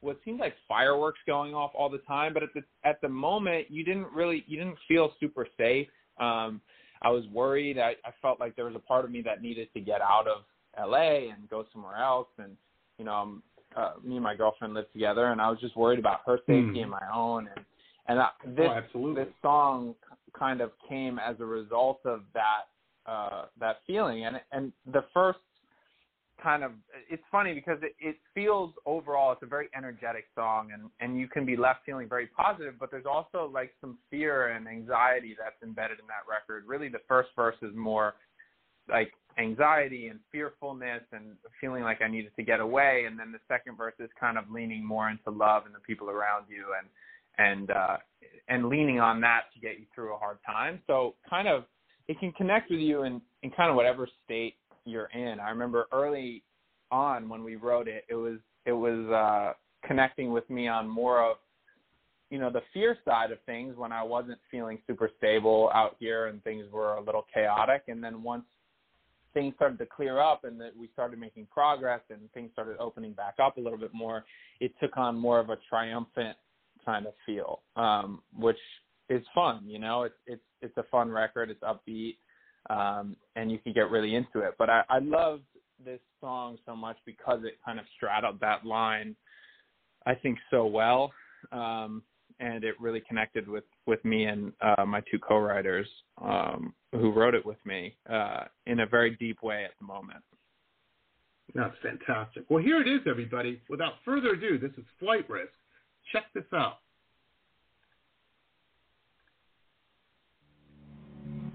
what seemed like fireworks going off all the time, but at the at the moment you didn't really you didn't feel super safe. Um I was worried. I, I felt like there was a part of me that needed to get out of LA and go somewhere else and you know, um, uh, me and my girlfriend lived together and I was just worried about her safety Mhm. and my own and and I, this oh, absolutely. this song kind of came as a result of that uh that feeling. And and the first kind of it's funny because it, it feels overall it's a very energetic song and and you can be left feeling very positive but there's also like some fear and anxiety that's embedded in that record. Really the first verse is more like anxiety and fearfulness and feeling like I needed to get away. And then the second verse is kind of leaning more into love and the people around you and and uh and leaning on that to get you through a hard time. So kind of it can connect with you in in kind of whatever state you're in. I remember early on when we wrote it it was it was uh connecting with me on more of you know the fear side of things when i wasn't feeling super stable out here and things were a little chaotic. And then once things started to clear up and that we started making progress and things started opening back up a little bit more it took on more of a triumphant kind of feel um which is fun you know it's it's it's a fun record it's upbeat um and you can get really into it but i i loved this song so much because it kind of straddled that line i think so well um and it really connected with with me and uh my two co-writers um who wrote it with me uh in a very deep way at the moment That's fantastic. Well, here it is, everybody. Without further ado, this is Flight Risk. Check this out.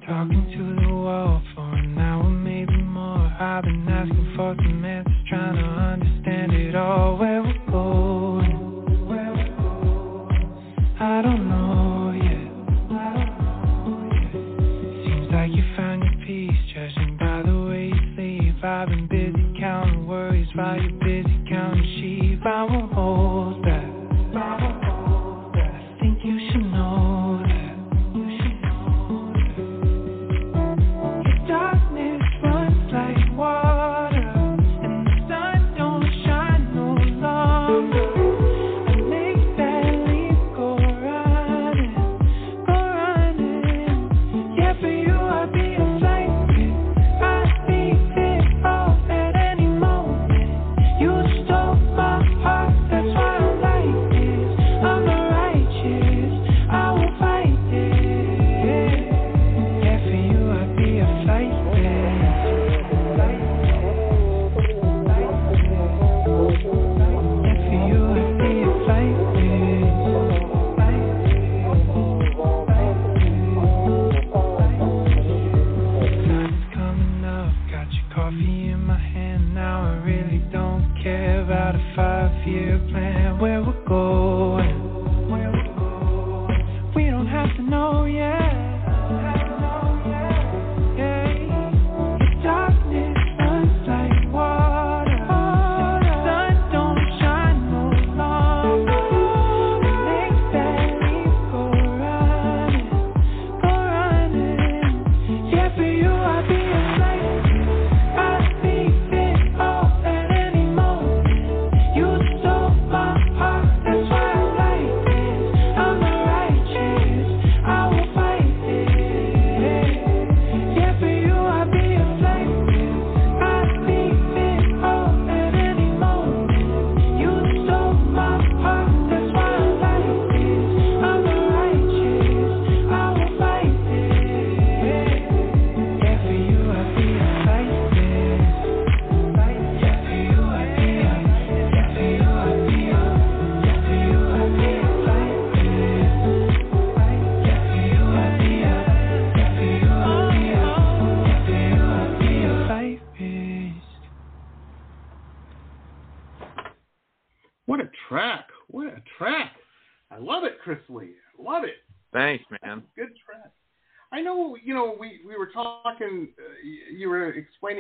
Talking to the wall for an hour, maybe more. I've been asking for some answers, trying to understand it all. Where we're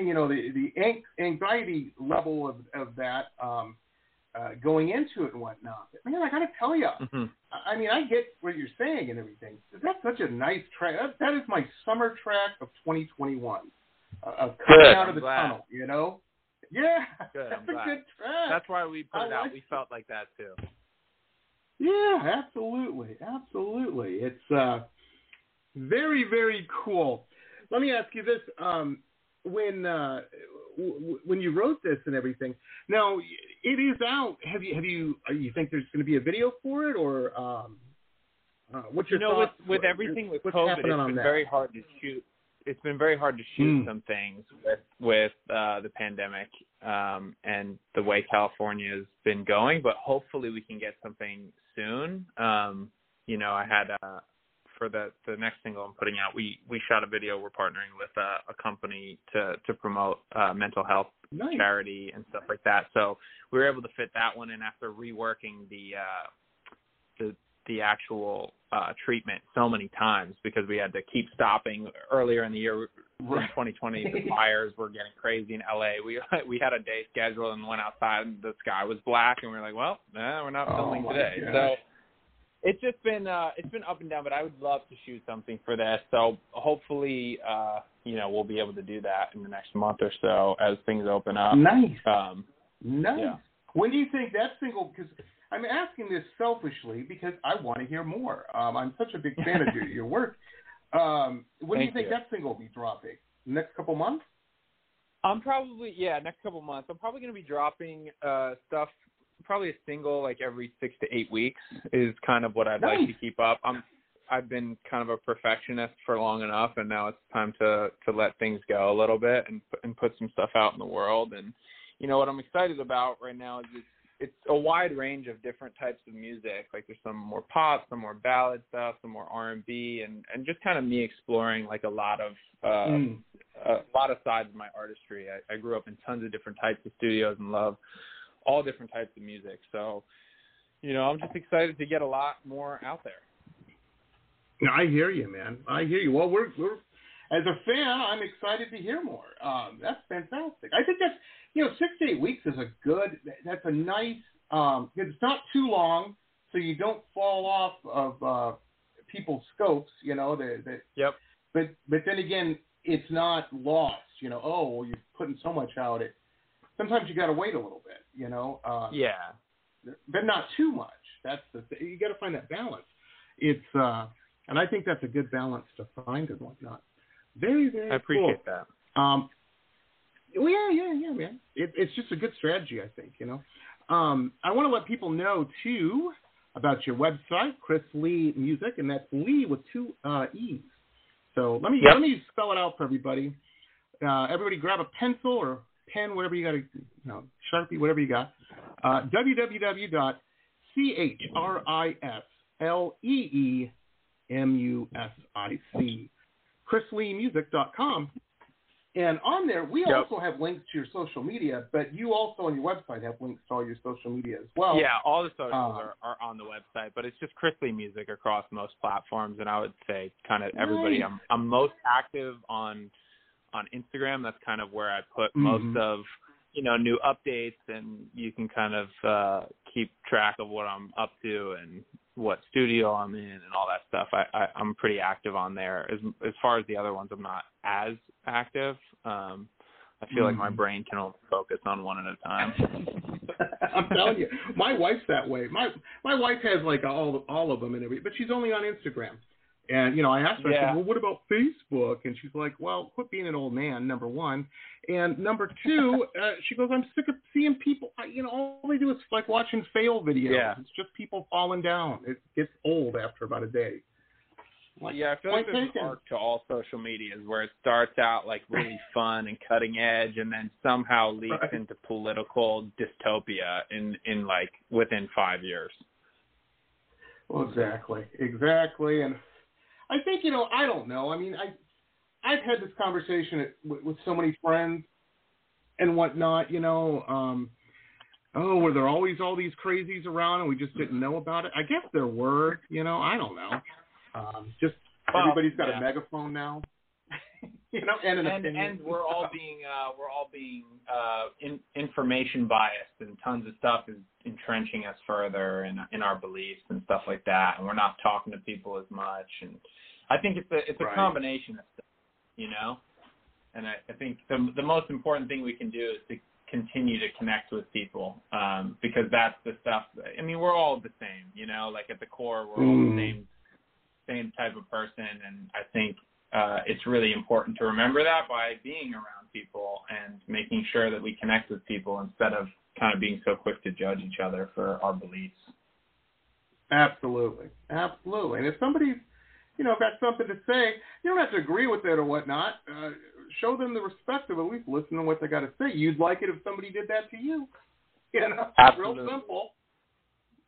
you know, the, the anxiety level of, of that um, uh, going into it and whatnot. But man, I got to tell you, mm-hmm. I mean, I get what you're saying and everything. That's such a nice track. That, that is my summer track of 2021. Uh, of coming Good, out of the tunnel, you know? Yeah, Good, that's I'm a glad. good track. That's why we put I it out. like We felt like that too. Yeah, absolutely, absolutely. It's uh, very, very cool. Let me ask you this: um, when uh, w- when you wrote this and everything, now it is out. Have you have you? uh, You think there's going to be a video for it, or um, uh, what's your you know, with thoughts? with everything with what's COVID, it's been that? very hard to shoot. It's been very hard to shoot Mm. some things with with uh, the pandemic um, and the way California has been going. But hopefully, we can get something soon. Um, you know, I had uh, for the the next single I'm putting out. We we shot a video. We're partnering with uh, a company to to promote uh, mental health Nice. charity and stuff like that. So we were able to fit that one in after reworking the uh, the the actual uh, treatment so many times because we had to keep stopping earlier in the year. In Right. 2020, the fires were getting crazy in LA. We we had a day schedule and went outside and the sky was black and we were like, well, nah, we're not Oh, filming my today. So it's just been uh it's been up and down, but I would love to shoot something for this. So hopefully uh you know we'll be able to do that in the next month or so as things open up. Nice. Um Nice. Yeah. When do you think that single? Because I'm asking this selfishly because I want to hear more. Um, I'm such a big fan of your, your work. Um, when do you think you. that single will be dropping? Next couple months? I'm probably yeah, next couple months. I'm probably going to be dropping uh stuff probably a single like every 6 to 8 weeks is kind of what I'd like to keep up. I'm I've been kind of a perfectionist for long enough and now it's time to to let things go a little bit and put- and put some stuff out in the world and you know what I'm excited about right now is it's it's a wide range of different types of music. Like there's some more pop, some more ballad stuff, some more R&B and and just kind of me exploring like a lot of uh Mm. a lot of sides of my artistry. I, I grew up in tons of different types of studios and love all different types of music. So, you know, I'm just excited to get a lot more out there. I hear you, man. I hear you. Well, we're we're as a fan, I'm excited to hear more. Um, that's fantastic. I think that's you know six to eight weeks is a good. That's a nice. Um, it's not too long, so you don't fall off of uh, people's scopes. You know, that that Yep. but but then again, it's not lost. You know, oh, well, you're putting so much out. It sometimes you got to wait a little bit. You know, uh, Yeah. but not too much. That's the th- you got to find that balance. It's uh, and I think that's a good balance to find and whatnot. Very very I appreciate cool. that. Um, well, yeah, yeah, yeah, man. It, it's just a good strategy, I think. You know, um, I want to let people know too about your website, Chris Lee Music, and that's Lee with two uh, e's. So let me Yep. let me spell it out for everybody. Uh, everybody, grab a pencil or pen, whatever you got, you know, sharpie, whatever you got. Uh, www.chrisleemusic, chrisleemusic.com. And on there, we Yep. also have links to your social media, but you also on your website have links to all your social media as well. yeah, all the socials uh, are, are on the website, but it's just Chris Lee Music across most platforms, and I would say kind of everybody. Nice. I'm I'm most active on on Instagram. That's kind of where I put Mhm. most of you know new updates, and you can kind of uh, keep track of what I'm up to and what studio I'm in and all that stuff. I, I I'm pretty active on there. As as far as the other ones, I'm not as active. Um, I feel like my Mhm. brain can only focus on one at a time. I'm telling you, my wife's that way. My my wife has like all all of them and everything, but she's only on Instagram. And you know, I asked her, I said, "Well, what about Facebook?" And she's like, "Well, quit being an old man." Number one, and number two, uh, she goes, "I'm sick of seeing people. You know, all they do is like watching fail videos. Yeah. It's just people falling down. It gets old after about a day." Like, yeah, I feel like there's an arc to all social medias where it starts out like really fun and cutting edge, and then somehow leaks Right. into political dystopia in in like within five years. Well, exactly, exactly, and I think you know I don't know. I mean, I I've had this conversation with, with so many friends and whatnot. You know, um, oh, were there always all these crazies around and we just didn't know about it? I guess there were. You know, I don't know. Um, just Well, everybody's got yeah. a megaphone now. you know, and an and, and we're all being uh, we're all being uh, in, information biased, and tons of stuff is entrenching us further in in our beliefs and stuff like that. And we're not talking to people as much. And I think it's a it's a Right. combination of stuff, you know. And I, I think the the most important thing we can do is to continue to connect with people um, because that's the stuff. I mean, we're all the same, you know. Like at the core, we're all Mm. the same same type of person, and I think uh, it's really important to remember that by being around people and making sure that we connect with people instead of kind of being so quick to judge each other for our beliefs. Absolutely, absolutely. And if somebody's, you know, got something to say, you don't have to agree with it or whatnot. Uh, show them the respect of at least listen to what they got to say. You'd like it if somebody did that to you. You know, Absolutely. real simple.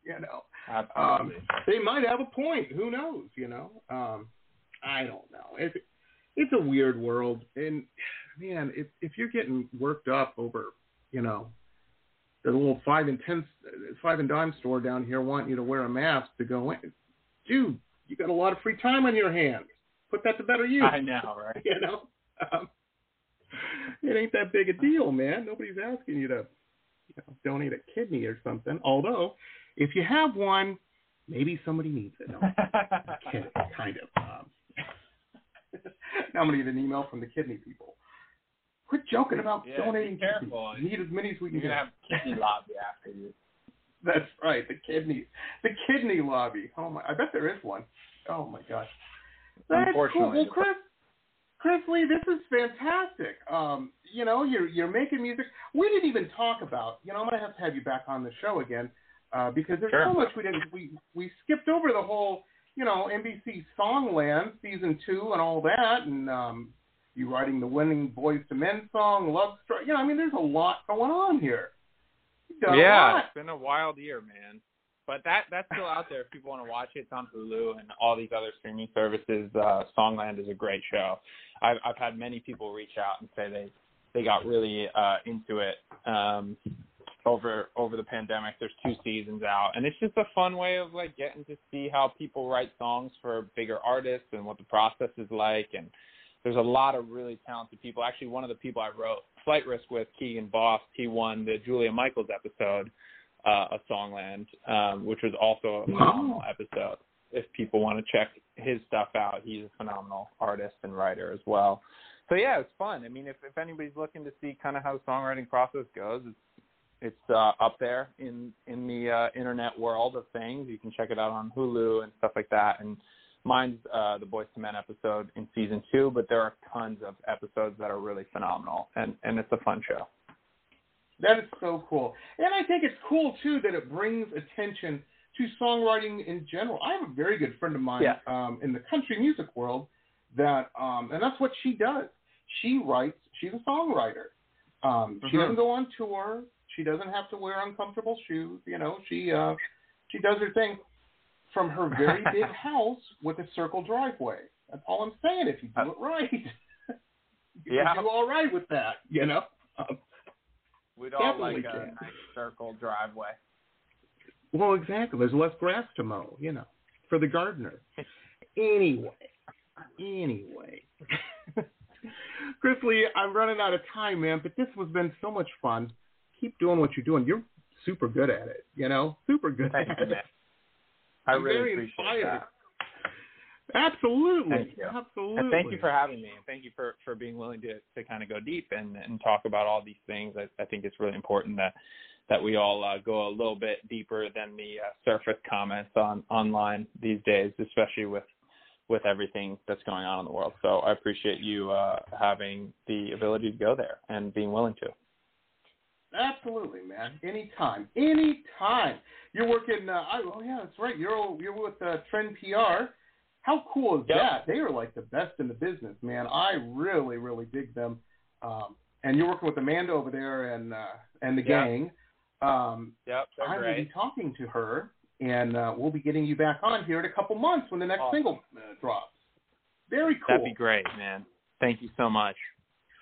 You know, Absolutely. um, they might have a point. Who knows? You know, um, I don't know. It's it's a weird world, and man, if if you're getting worked up over, you know, the little five and ten, five and dime store down here want you to wear a mask to go in, dude, you got a lot of free time on your hands. Put that to better use. I know, right? You know, um, it ain't that big a deal, man. Nobody's asking you to you know, donate a kidney or something. Although, if you have one, maybe somebody needs it. No, kidding, kind of. Um, now I'm gonna get an email from the kidney people. Quit joking about Yeah, donating be careful. kidneys. Need as many as we can You're gonna get. have kidney lobby after you. That's right, the kidney, the kidney lobby. Oh my, I bet there is one. Oh my gosh. That's cool. Unfortunately, Well, Chris, Chris Lee, this is fantastic. Um, you know, you're you're making music. We didn't even talk about. You know, I'm gonna have to have you back on the show again uh, because there's Sure. so much we didn't. We we skipped over the whole. You know, NBC Songland season two and all that, and um, you writing the winning Boyz II Men song, Love Struck. You know, I mean, there's a lot going on here. You've done a yeah, it's been a wild year, man. But that that's still out there if people want to watch it. It's on Hulu and all these other streaming services. Uh, Songland is a great show. I've I've had many people reach out and say they they got really uh, into it um, over over the pandemic. There's two seasons out, and it's just a fun way of like getting to see how people write songs for bigger artists and what the process is like. And there's a lot of really talented people. Actually, one of the people I wrote Flight Risk with, Keegan Bost, he won the Julia Michaels episode uh, of Songland, um, which was also a phenomenal episode. If people want to check his stuff out, he's a phenomenal artist and writer as well. So yeah, it's fun. I mean, if if anybody's looking to see kind of how the songwriting process goes, it's it's uh, up there in in the uh, internet world of things. You can check it out on Hulu and stuff like that. And mine's uh, the Boyz II Men episode in season two, but there are tons of episodes that are really phenomenal, and and it's a fun show. That is so cool. And I think it's cool too that it brings attention to songwriting in general. I have a very good friend of mine Yeah. um, in the country music world that, um, and that's what she does. She writes. She's a songwriter. Um, She Mhm. doesn't go on tour. She doesn't have to wear uncomfortable shoes. You know, she uh, she does her thing from her very big house with a circle driveway. That's all I'm saying. If you do it right, you Yeah. can do all right with that. You know. Um, We'd all like a nice circle driveway. Well, exactly. There's less grass to mow, you know, for the gardener. Anyway, anyway. Chris Lee, I'm running out of time, man, but this has been so much fun. Keep doing what you're doing. You're super good at it, you know, super good Thank at you, it. man. I really appreciate inspired. that. Absolutely. Thank you. Absolutely. And thank you for having me, and thank you for for being willing to to kind of go deep and and talk about all these things. I, I think it's really important that that we all uh, go a little bit deeper than the uh, surface comments on online these days, especially with with everything that's going on in the world. So I appreciate you uh, having the ability to go there and being willing to. Absolutely, man. Anytime, anytime. You're working. Uh, I, oh yeah, that's right. You're you're with uh, Trend PR. How cool is Yep. that? They are like the best in the business, man. I really, really dig them. Um, and you're working with Amanda over there and uh, and the Yeah. gang. Um, Yep, I will be talking to her, and uh, we'll be getting you back on here in a couple months when the next Awesome. single uh, drops. Very cool. That'd be great, man. Thank you so much.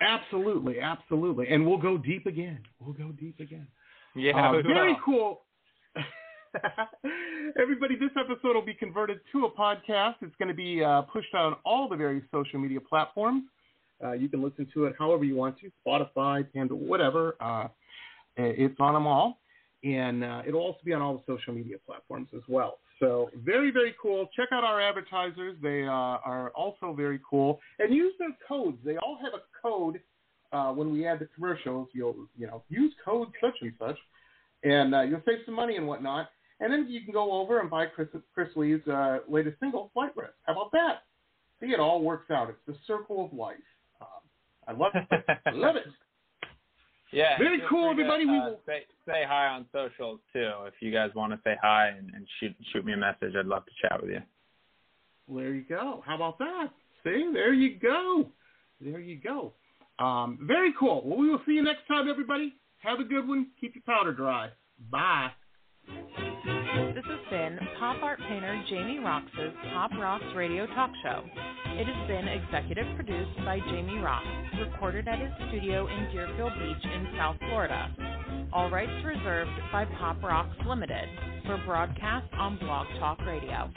Absolutely, absolutely. And we'll go deep again. We'll go deep again. Yeah, uh, very cool. Everybody, this episode will be converted to a podcast. It's going to be uh, pushed on all the various social media platforms. Uh, you can listen to it however you want to Spotify, Pandora, whatever. Uh, it's on them all. And uh, it'll also be on all the social media platforms as well. So, very, very cool. Check out our advertisers. They uh, are also very cool. And use their codes. They all have a code uh, when we add the commercials. You'll, you know, use code such and such, and uh, you'll save some money and whatnot. And then you can go over and buy Chris, Chris Lee's uh, latest single, Flight Risk. How about that? See, it all works out. It's the circle of life. Um, I love it. I love it. Yeah. Very cool, everybody. To, we uh, will say, say hi on socials too. If you guys want to say hi and, and shoot shoot me a message, I'd love to chat with you. There you go. How about that? See, there you go. There you go. Um, very cool. Well, we will see you next time, everybody. Have a good one. Keep your powder dry. Bye. This has been pop art painter Jamie Roxx's Pop Rocks Radio Talk Show. It has been executive produced by Jamie Roxx, recorded at his studio in Deerfield Beach in South Florida. All rights reserved by Pop Rocks Limited for broadcast on Blog Talk Radio.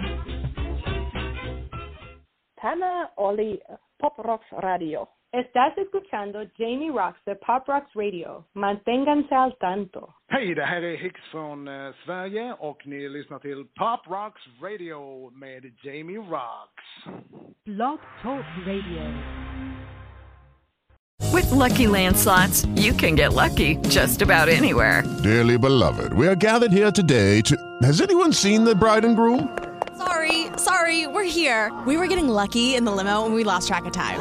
Tana Oli, Pop Rocks Radio. Estás escuchando Jamie Roxx de Pop Rocks Radio. Manténganse al tanto. Hej, det här är Hicks från eh, Sverige och ni lyssnar till Pop Rocks Radio med Jamie Roxx. Blog Talk Radio. With Lucky Land slots, you can get lucky just about anywhere. Dearly beloved, we are gathered here today to. Has anyone seen the bride and groom? Sorry, sorry, we're here. We were getting lucky in the limo and we lost track of time.